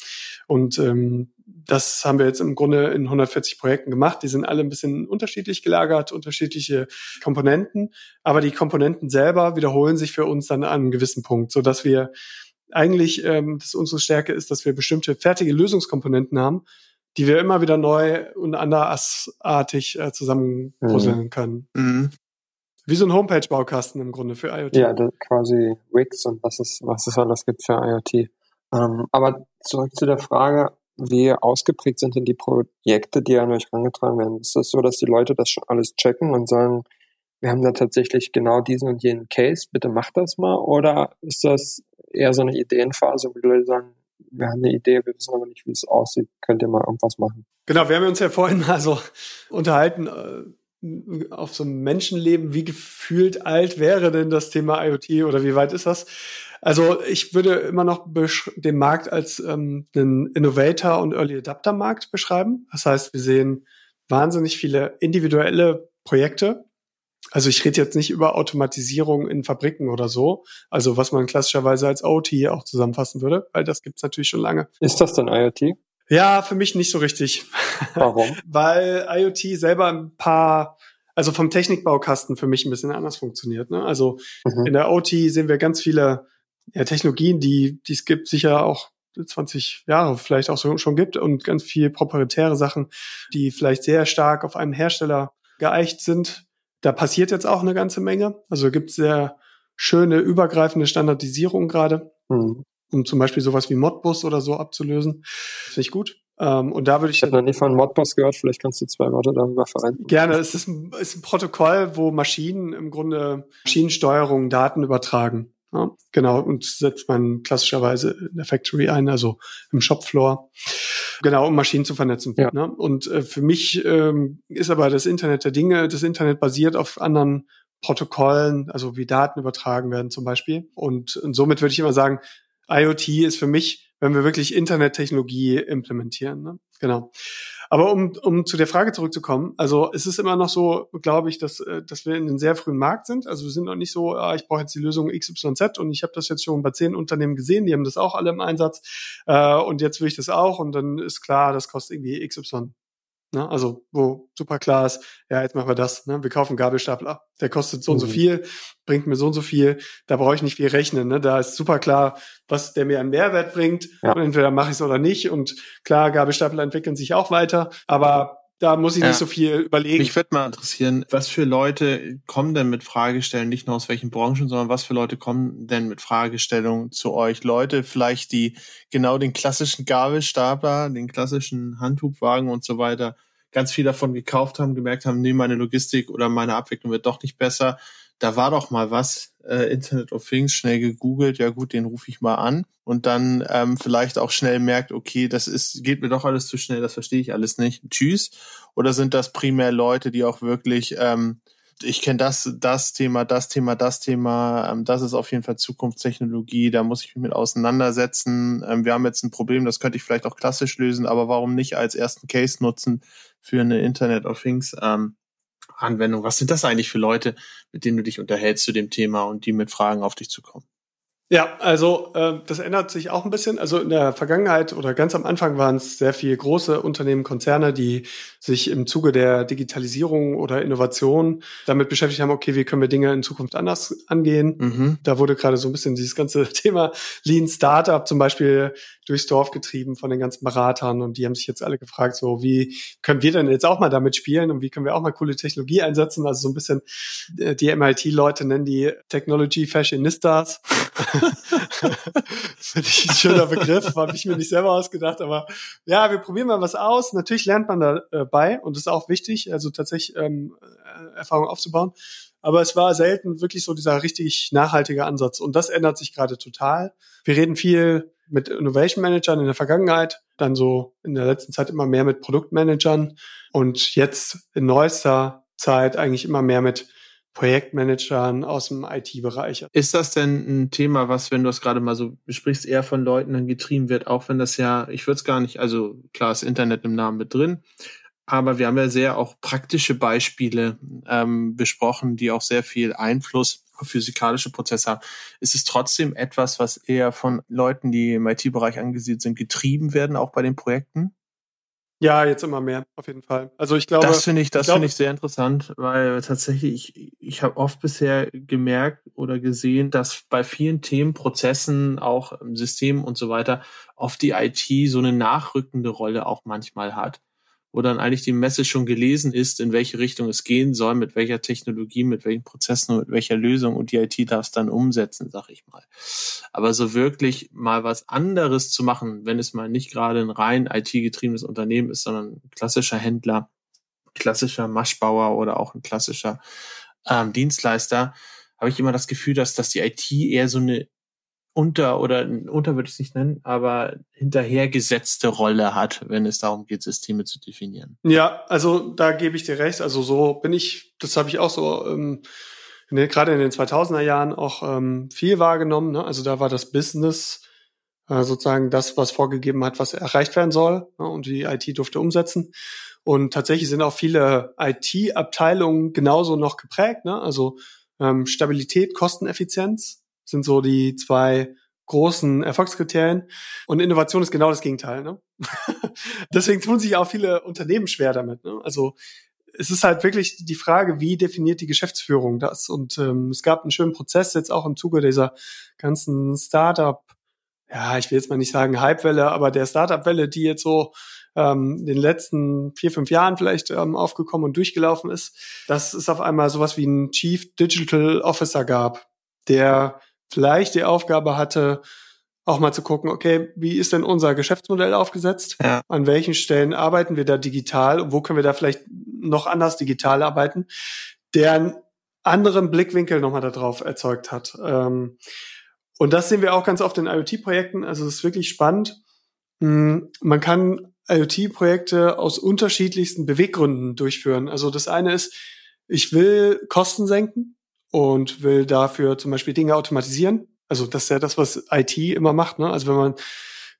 Und ähm, das haben wir jetzt im Grunde in 140 Projekten gemacht. Die sind alle ein bisschen unterschiedlich gelagert, unterschiedliche Komponenten, aber die Komponenten selber wiederholen sich für uns dann an einem gewissen Punkt, so dass wir eigentlich, ähm, dass unsere Stärke ist, dass wir bestimmte fertige Lösungskomponenten haben, die wir immer wieder neu und andersartig äh, zusammenpuzzeln mhm. können. Mhm. Wie so ein Homepage-Baukasten im Grunde für IoT. Ja, quasi Wix und was es, was es alles gibt für IoT. Ähm, aber zurück zu der Frage, wie ausgeprägt sind denn die Projekte, die an euch herangetragen werden? Ist das so, dass die Leute das schon alles checken und sagen, wir haben da tatsächlich genau diesen und jenen Case, bitte macht das mal? Oder ist das eher so eine Ideenphase, wo die Leute sagen, wir haben eine Idee, wir wissen aber nicht, wie es aussieht, könnt ihr mal irgendwas machen? Genau, wir haben uns ja vorhin mal so unterhalten, äh auf so einem Menschenleben, wie gefühlt alt wäre denn das Thema IoT oder wie weit ist das? Also ich würde immer noch den Markt als ähm, einen Innovator und Early Adapter Markt beschreiben. Das heißt, wir sehen wahnsinnig viele individuelle Projekte. Also ich rede jetzt nicht über Automatisierung in Fabriken oder so, also was man klassischerweise als OT auch zusammenfassen würde, weil das gibt's natürlich schon lange. Ist das denn IoT? Ja, für mich nicht so richtig. Warum? weil IoT selber ein paar also vom Technikbaukasten für mich ein bisschen anders funktioniert. Ne? Also mhm. in der OT sehen wir ganz viele ja, Technologien, die, die es gibt, sicher auch 20 Jahre vielleicht auch so, schon gibt und ganz viel proprietäre Sachen, die vielleicht sehr stark auf einen Hersteller geeicht sind. Da passiert jetzt auch eine ganze Menge. Also gibt es sehr schöne übergreifende Standardisierung gerade, mhm. um zum Beispiel sowas wie Modbus oder so abzulösen. Finde ich gut. Ähm, und da würde ich. Ich habe noch nie von Modbus gehört, vielleicht kannst du zwei Worte darüber verwenden. Gerne. Es ist ein, ist ein Protokoll, wo Maschinen im Grunde Maschinensteuerung Daten übertragen. Ja, genau, und setzt man klassischerweise in der Factory ein, also im Shopfloor. Genau, um Maschinen zu vernetzen. Ja. Ne? Und äh, für mich ähm, ist aber das Internet der Dinge, das Internet basiert auf anderen Protokollen, also wie Daten übertragen werden zum Beispiel. Und, und somit würde ich immer sagen, IoT ist für mich, wenn wir wirklich Internettechnologie implementieren. Ne? Genau. Aber um, um zu der Frage zurückzukommen, also es ist immer noch so, glaube ich, dass, äh, dass wir in einem sehr frühen Markt sind. Also wir sind noch nicht so, ah, ich brauche jetzt die Lösung XYZ und ich habe das jetzt schon bei zehn Unternehmen gesehen, die haben das auch alle im Einsatz äh, und jetzt will ich das auch und dann ist klar, das kostet irgendwie XY Ne? Also, wo super klar ist, ja, jetzt machen wir das. Ne? Wir kaufen Gabelstapler. Der kostet so mhm. und so mhm. viel, bringt mir so und so viel. Da brauche ich nicht viel rechnen. Ne? Da ist super klar, was der mir an Mehrwert bringt. Ja. Und entweder mache ich es oder nicht. Und klar, Gabelstapler entwickeln sich auch weiter. Aber da muss ich ja. nicht so viel überlegen. Mich würde mal interessieren, was für Leute kommen denn mit Fragestellungen, nicht nur aus welchen Branchen, sondern was für Leute kommen denn mit Fragestellungen zu euch? Leute vielleicht, die genau den klassischen Gabelstapler, den klassischen Handhubwagen und so weiter ganz viel davon gekauft haben, gemerkt haben, nee, meine Logistik oder meine Abwicklung wird doch nicht besser. Da war doch mal was, äh, Internet of Things, schnell gegoogelt, ja gut, den rufe ich mal an und dann ähm, vielleicht auch schnell merkt, okay, das ist, geht mir doch alles zu schnell, das verstehe ich alles nicht. Tschüss. Oder sind das primär Leute, die auch wirklich ähm, ich kenne das, das Thema, das Thema, das Thema, ähm, das ist auf jeden Fall Zukunftstechnologie, da muss ich mich mit auseinandersetzen. Ähm, wir haben jetzt ein Problem, das könnte ich vielleicht auch klassisch lösen, aber warum nicht als ersten Case nutzen für eine Internet of Things ähm, Anwendung? Was sind das eigentlich für Leute, mit denen du dich unterhältst zu dem Thema und die mit Fragen auf dich zukommen? Ja, also äh, das ändert sich auch ein bisschen. Also in der Vergangenheit oder ganz am Anfang waren es sehr viele große Unternehmen, Konzerne, die sich im Zuge der Digitalisierung oder Innovation damit beschäftigt haben, okay, wie können wir Dinge in Zukunft anders angehen. Mhm. Da wurde gerade so ein bisschen dieses ganze Thema Lean Startup zum Beispiel durchs Dorf getrieben von den ganzen Beratern und die haben sich jetzt alle gefragt, so wie können wir denn jetzt auch mal damit spielen und wie können wir auch mal coole Technologie einsetzen? Also so ein bisschen äh, die MIT-Leute nennen die Technology Fashionistas. Finde ich ein schöner Begriff, habe ich mir nicht selber ausgedacht, aber ja, wir probieren mal was aus. Natürlich lernt man dabei und das ist auch wichtig, also tatsächlich ähm, äh, Erfahrung aufzubauen. Aber es war selten wirklich so dieser richtig nachhaltige Ansatz und das ändert sich gerade total. Wir reden viel mit Innovation Managern in der Vergangenheit, dann so in der letzten Zeit immer mehr mit Produktmanagern und jetzt in neuester Zeit eigentlich immer mehr mit Projektmanagern aus dem IT-Bereich. Ist das denn ein Thema, was, wenn du es gerade mal so besprichst, eher von Leuten dann getrieben wird, auch wenn das ja, ich würde es gar nicht, also klar ist Internet im Namen mit drin, aber wir haben ja sehr auch praktische Beispiele ähm, besprochen, die auch sehr viel Einfluss auf physikalische Prozesse haben. Ist es trotzdem etwas, was eher von Leuten, die im IT-Bereich angesiedelt sind, getrieben werden, auch bei den Projekten? Ja, jetzt immer mehr, auf jeden Fall. Also ich glaube. Das finde ich, das finde ich sehr interessant, weil tatsächlich, ich, ich habe oft bisher gemerkt oder gesehen, dass bei vielen Themen, Prozessen, auch Systemen und so weiter, oft die IT so eine nachrückende Rolle auch manchmal hat wo dann eigentlich die Messe schon gelesen ist, in welche Richtung es gehen soll, mit welcher Technologie, mit welchen Prozessen und mit welcher Lösung und die IT darf es dann umsetzen, sag ich mal. Aber so wirklich mal was anderes zu machen, wenn es mal nicht gerade ein rein IT-getriebenes Unternehmen ist, sondern ein klassischer Händler, klassischer Maschbauer oder auch ein klassischer ähm, Dienstleister, habe ich immer das Gefühl, dass, dass die IT eher so eine unter oder unter würde ich es nicht nennen, aber hinterhergesetzte Rolle hat, wenn es darum geht, Systeme zu definieren. Ja, also da gebe ich dir recht. Also so bin ich, das habe ich auch so ähm, in den, gerade in den 2000er Jahren auch ähm, viel wahrgenommen. Ne? Also da war das Business äh, sozusagen das, was vorgegeben hat, was erreicht werden soll ne? und die IT durfte umsetzen. Und tatsächlich sind auch viele IT-Abteilungen genauso noch geprägt. Ne? Also ähm, Stabilität, Kosteneffizienz sind so die zwei großen Erfolgskriterien. Und Innovation ist genau das Gegenteil. Ne? Deswegen tun sich auch viele Unternehmen schwer damit. Ne? Also es ist halt wirklich die Frage, wie definiert die Geschäftsführung das? Und ähm, es gab einen schönen Prozess jetzt auch im Zuge dieser ganzen Startup, ja, ich will jetzt mal nicht sagen Hypewelle, aber der Startup-Welle, die jetzt so ähm, in den letzten vier, fünf Jahren vielleicht ähm, aufgekommen und durchgelaufen ist, dass es auf einmal sowas wie einen Chief Digital Officer gab, der vielleicht die Aufgabe hatte, auch mal zu gucken, okay, wie ist denn unser Geschäftsmodell aufgesetzt? Ja. An welchen Stellen arbeiten wir da digital und wo können wir da vielleicht noch anders digital arbeiten, der einen anderen Blickwinkel nochmal darauf erzeugt hat. Ähm, und das sehen wir auch ganz oft in IoT-Projekten. Also es ist wirklich spannend. Hm, man kann IoT-Projekte aus unterschiedlichsten Beweggründen durchführen. Also das eine ist, ich will Kosten senken und will dafür zum Beispiel Dinge automatisieren. Also das ist ja das, was IT immer macht. Ne? Also wenn man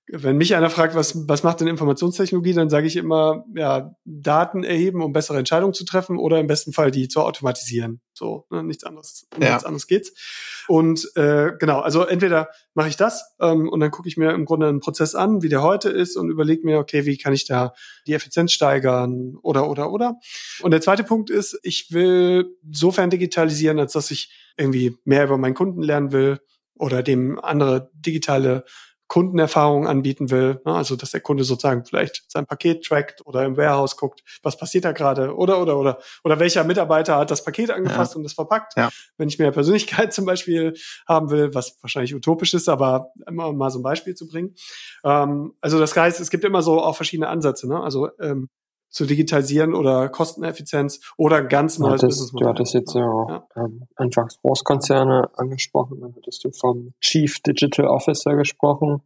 wenn mich einer fragt, was, was macht denn Informationstechnologie, dann sage ich immer, ja, Daten erheben, um bessere Entscheidungen zu treffen oder im besten Fall die zu automatisieren. So, ne, nichts anderes, um ja. nichts anderes geht's. Und äh, genau, also entweder mache ich das ähm, und dann gucke ich mir im Grunde einen Prozess an, wie der heute ist und überlege mir, okay, wie kann ich da die Effizienz steigern oder oder oder. Und der zweite Punkt ist, ich will sofern digitalisieren, als dass ich irgendwie mehr über meinen Kunden lernen will oder dem andere digitale Kundenerfahrung anbieten will. Ne? Also, dass der Kunde sozusagen vielleicht sein Paket trackt oder im Warehouse guckt, was passiert da gerade oder, oder, oder, oder welcher Mitarbeiter hat das Paket angefasst ja. und es verpackt. Ja. Wenn ich mehr Persönlichkeit zum Beispiel haben will, was wahrscheinlich utopisch ist, aber immer mal so ein Beispiel zu bringen. Ähm, also, das heißt, es gibt immer so auch verschiedene Ansätze. Ne? Also, ähm, zu digitalisieren oder Kosteneffizienz oder ganz neues du hattest, Du hattest jetzt ja, auch, ja. Ähm, anfangs Großkonzerne angesprochen, dann hattest du vom Chief Digital Officer gesprochen.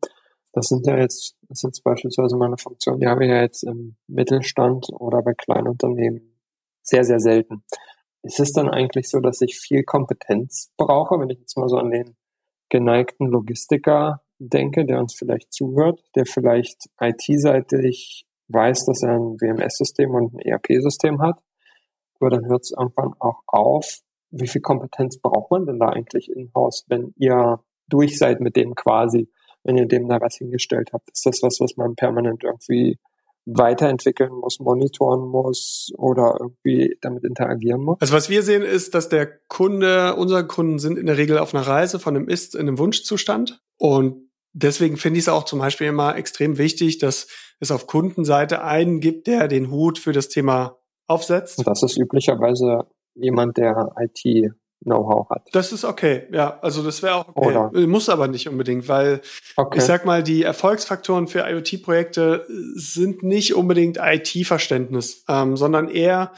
Das sind ja jetzt, das sind beispielsweise meine Funktionen, die habe ich ja jetzt im Mittelstand oder bei kleinen Unternehmen sehr, sehr selten. Ist es dann eigentlich so, dass ich viel Kompetenz brauche, wenn ich jetzt mal so an den geneigten Logistiker denke, der uns vielleicht zuhört, der vielleicht IT-seitig weiß, dass er ein WMS-System und ein ERP-System hat. Aber dann hört es irgendwann auch auf. Wie viel Kompetenz braucht man denn da eigentlich in-house, wenn ihr durch seid mit dem quasi, wenn ihr dem da was hingestellt habt? Ist das was, was man permanent irgendwie weiterentwickeln muss, monitoren muss oder irgendwie damit interagieren muss? Also was wir sehen ist, dass der Kunde, unsere Kunden sind in der Regel auf einer Reise von einem Ist in einem Wunschzustand und deswegen finde ich es auch zum Beispiel immer extrem wichtig, dass es auf Kundenseite einen gibt, der den Hut für das Thema aufsetzt. Das ist üblicherweise jemand, der IT Know-how hat. Das ist okay, ja. Also das wäre auch okay. Oder? Muss aber nicht unbedingt, weil okay. ich sag mal, die Erfolgsfaktoren für IoT-Projekte sind nicht unbedingt IT-Verständnis, ähm, sondern eher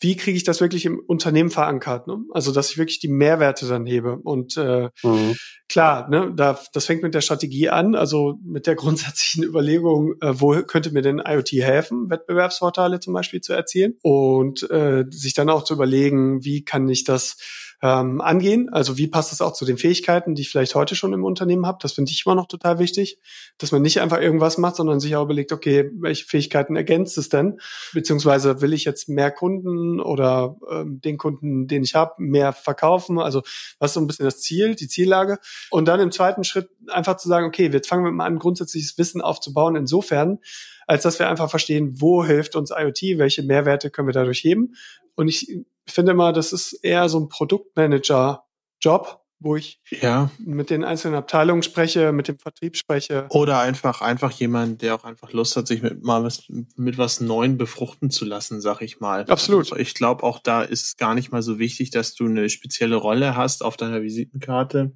wie kriege ich das wirklich im Unternehmen verankert? Ne? Also, dass ich wirklich die Mehrwerte dann hebe. Und äh, mhm. klar, ne, da, das fängt mit der Strategie an, also mit der grundsätzlichen Überlegung, äh, wo könnte mir denn IoT helfen, Wettbewerbsvorteile zum Beispiel zu erzielen und äh, sich dann auch zu überlegen, wie kann ich das ähm, angehen. Also wie passt das auch zu den Fähigkeiten, die ich vielleicht heute schon im Unternehmen habe? Das finde ich immer noch total wichtig, dass man nicht einfach irgendwas macht, sondern sich auch überlegt, okay, welche Fähigkeiten ergänzt es denn? Beziehungsweise will ich jetzt mehr Kunden oder ähm, den Kunden, den ich habe, mehr verkaufen? Also was ist so ein bisschen das Ziel, die Ziellage? Und dann im zweiten Schritt einfach zu sagen, okay, jetzt fangen wir mal an, grundsätzliches Wissen aufzubauen. Insofern, als dass wir einfach verstehen, wo hilft uns IoT, welche Mehrwerte können wir dadurch heben. Und ich finde mal, das ist eher so ein Produktmanager-Job, wo ich ja. mit den einzelnen Abteilungen spreche, mit dem Vertrieb spreche. Oder einfach, einfach jemand, der auch einfach Lust hat, sich mit mal was, mit was Neuem befruchten zu lassen, sag ich mal. Absolut. Also ich glaube, auch da ist es gar nicht mal so wichtig, dass du eine spezielle Rolle hast auf deiner Visitenkarte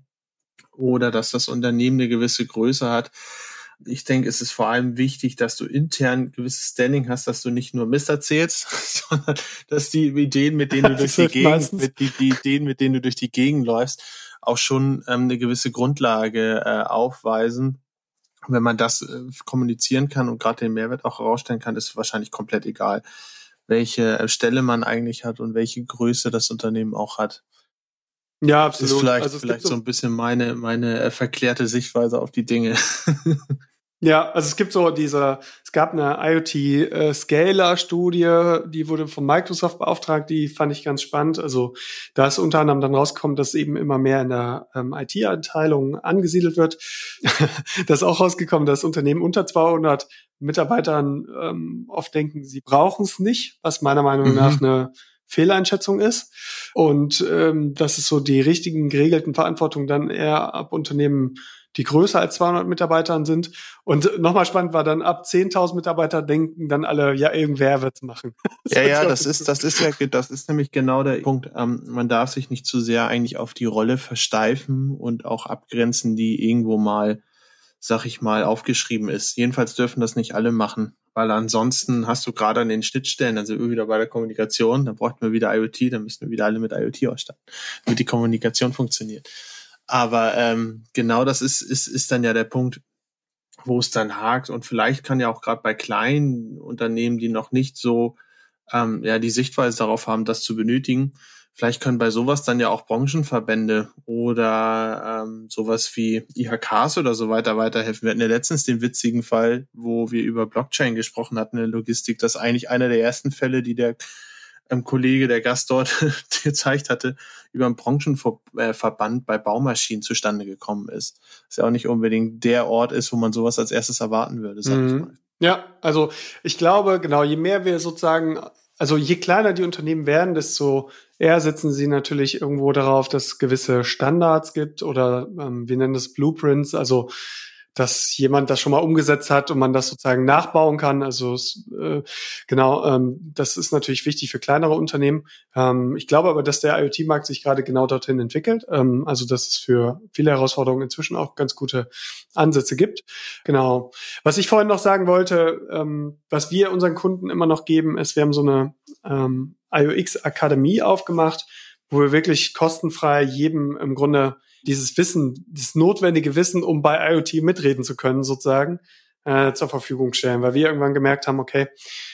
oder dass das Unternehmen eine gewisse Größe hat ich denke, es ist vor allem wichtig, dass du intern gewisses Standing hast, dass du nicht nur Mist erzählst, sondern dass die Ideen, mit denen du durch die Gegend, mit die, die, Ideen, mit denen du durch die Gegend läufst, auch schon ähm, eine gewisse Grundlage äh, aufweisen. Wenn man das äh, kommunizieren kann und gerade den Mehrwert auch herausstellen kann, ist wahrscheinlich komplett egal, welche äh, Stelle man eigentlich hat und welche Größe das Unternehmen auch hat. Ja, absolut. Ist vielleicht, also vielleicht so ein bisschen meine, meine äh, verklärte Sichtweise auf die Dinge. Ja, also es gibt so diese, es gab eine IoT-Scaler-Studie, äh, die wurde von Microsoft beauftragt, die fand ich ganz spannend. Also da ist unter anderem dann rausgekommen, dass eben immer mehr in der ähm, IT-Abteilung angesiedelt wird. da ist auch rausgekommen, dass Unternehmen unter 200 Mitarbeitern ähm, oft denken, sie brauchen es nicht, was meiner Meinung mhm. nach eine Fehleinschätzung ist. Und ähm, dass es so die richtigen geregelten Verantwortungen dann eher ab Unternehmen die größer als 200 Mitarbeitern sind. Und nochmal spannend war dann ab 10.000 Mitarbeiter denken dann alle, ja, irgendwer wird's machen. ja, ja, das ist, das ist ja, das ist nämlich genau der Punkt. Ähm, man darf sich nicht zu sehr eigentlich auf die Rolle versteifen und auch abgrenzen, die irgendwo mal, sag ich mal, aufgeschrieben ist. Jedenfalls dürfen das nicht alle machen weil ansonsten hast du gerade an den Schnittstellen, also wieder bei der Kommunikation, da braucht man wieder IoT, dann müssen wir wieder alle mit IoT ausstatten, damit die Kommunikation funktioniert. Aber ähm, genau das ist, ist, ist dann ja der Punkt, wo es dann hakt. Und vielleicht kann ja auch gerade bei kleinen Unternehmen, die noch nicht so ähm, ja die Sichtweise darauf haben, das zu benötigen, vielleicht können bei sowas dann ja auch Branchenverbände oder ähm, sowas wie IHKs oder so weiter weiterhelfen. Wir hatten ja letztens den witzigen Fall, wo wir über Blockchain gesprochen hatten in der Logistik. Das ist eigentlich einer der ersten Fälle, die der ähm, Kollege, der Gast dort gezeigt hatte, über einen Branchenverband bei Baumaschinen zustande gekommen ist. Was ja auch nicht unbedingt der Ort ist, wo man sowas als erstes erwarten würde, sag mhm. ich mal. Ja, also ich glaube, genau, je mehr wir sozusagen, also je kleiner die Unternehmen werden, desto eher setzen sie natürlich irgendwo darauf, dass es gewisse Standards gibt oder ähm, wir nennen das Blueprints, also dass jemand das schon mal umgesetzt hat und man das sozusagen nachbauen kann. Also äh, genau, ähm, das ist natürlich wichtig für kleinere Unternehmen. Ähm, ich glaube aber, dass der IoT-Markt sich gerade genau dorthin entwickelt. Ähm, also dass es für viele Herausforderungen inzwischen auch ganz gute Ansätze gibt. Genau. Was ich vorhin noch sagen wollte, ähm, was wir unseren Kunden immer noch geben, ist, wir haben so eine ähm, IOX Akademie aufgemacht, wo wir wirklich kostenfrei jedem im Grunde dieses Wissen, das notwendige Wissen, um bei IoT mitreden zu können, sozusagen, äh, zur Verfügung stellen, weil wir irgendwann gemerkt haben, okay,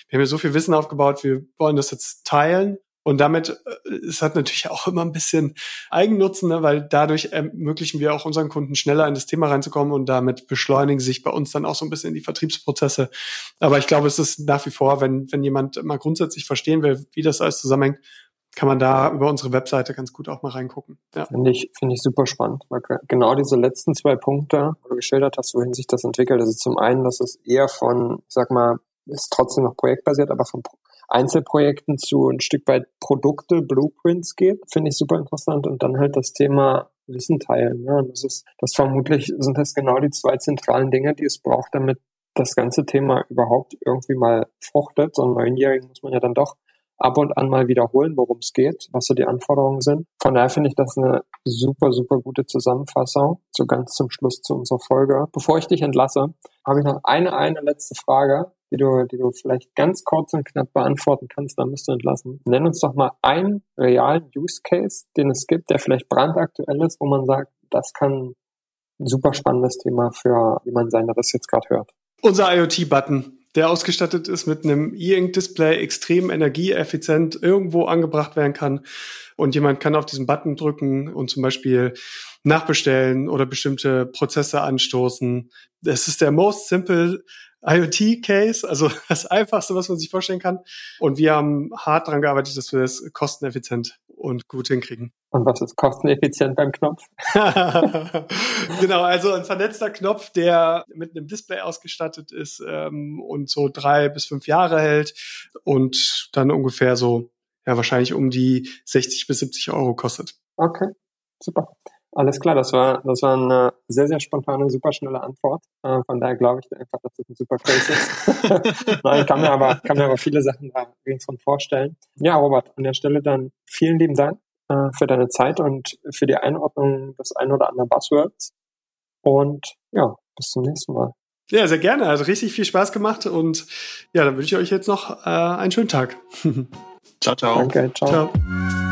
wir haben hier so viel Wissen aufgebaut, wir wollen das jetzt teilen. Und damit, äh, es hat natürlich auch immer ein bisschen Eigennutzen, ne, weil dadurch ermöglichen wir auch unseren Kunden schneller in das Thema reinzukommen und damit beschleunigen sich bei uns dann auch so ein bisschen die Vertriebsprozesse. Aber ich glaube, es ist nach wie vor, wenn, wenn jemand mal grundsätzlich verstehen will, wie das alles zusammenhängt, kann man da über unsere Webseite ganz gut auch mal reingucken. Ja. Finde ich, finde ich super spannend. Weil genau diese letzten zwei Punkte, wo du geschildert hast, wohin sich das entwickelt. Also zum einen, dass es eher von, ich sag mal, ist trotzdem noch projektbasiert, aber von Einzelprojekten zu ein Stück weit Produkte, Blueprints geht, finde ich super interessant. Und dann halt das Thema Wissen teilen. Ja, das ist, das vermutlich sind das genau die zwei zentralen Dinge, die es braucht, damit das ganze Thema überhaupt irgendwie mal fruchtet. So einen Neunjährigen muss man ja dann doch ab und an mal wiederholen, worum es geht, was so die Anforderungen sind. Von daher finde ich das eine super, super gute Zusammenfassung, so ganz zum Schluss zu unserer Folge. Bevor ich dich entlasse, habe ich noch eine, eine letzte Frage, die du, die du vielleicht ganz kurz und knapp beantworten kannst, dann müsst du entlassen. Nenn uns doch mal einen realen Use Case, den es gibt, der vielleicht brandaktuell ist, wo man sagt, das kann ein super spannendes Thema für jemand sein, der das jetzt gerade hört. Unser IoT-Button der ausgestattet ist mit einem E-Ink-Display, extrem energieeffizient irgendwo angebracht werden kann. Und jemand kann auf diesen Button drücken und zum Beispiel nachbestellen oder bestimmte Prozesse anstoßen. Das ist der most simple IoT-Case, also das Einfachste, was man sich vorstellen kann. Und wir haben hart daran gearbeitet, dass wir das kosteneffizient und gut hinkriegen. Und was ist kosteneffizient beim Knopf? genau, also ein vernetzter Knopf, der mit einem Display ausgestattet ist ähm, und so drei bis fünf Jahre hält und dann ungefähr so, ja, wahrscheinlich um die 60 bis 70 Euro kostet. Okay, super. Alles klar, das war, das war eine sehr, sehr spontane, super schnelle Antwort. Äh, von daher glaube ich einfach, dass das ein super Case ist. Nein, ich kann mir aber, kann mir aber viele Sachen da von vorstellen. Ja, Robert, an der Stelle dann vielen lieben Dank äh, für deine Zeit und für die Einordnung des ein oder anderen Buzzwords. Und ja, bis zum nächsten Mal. Ja, sehr gerne. Also richtig viel Spaß gemacht und ja, dann wünsche ich euch jetzt noch äh, einen schönen Tag. ciao, ciao. Danke, ciao. ciao.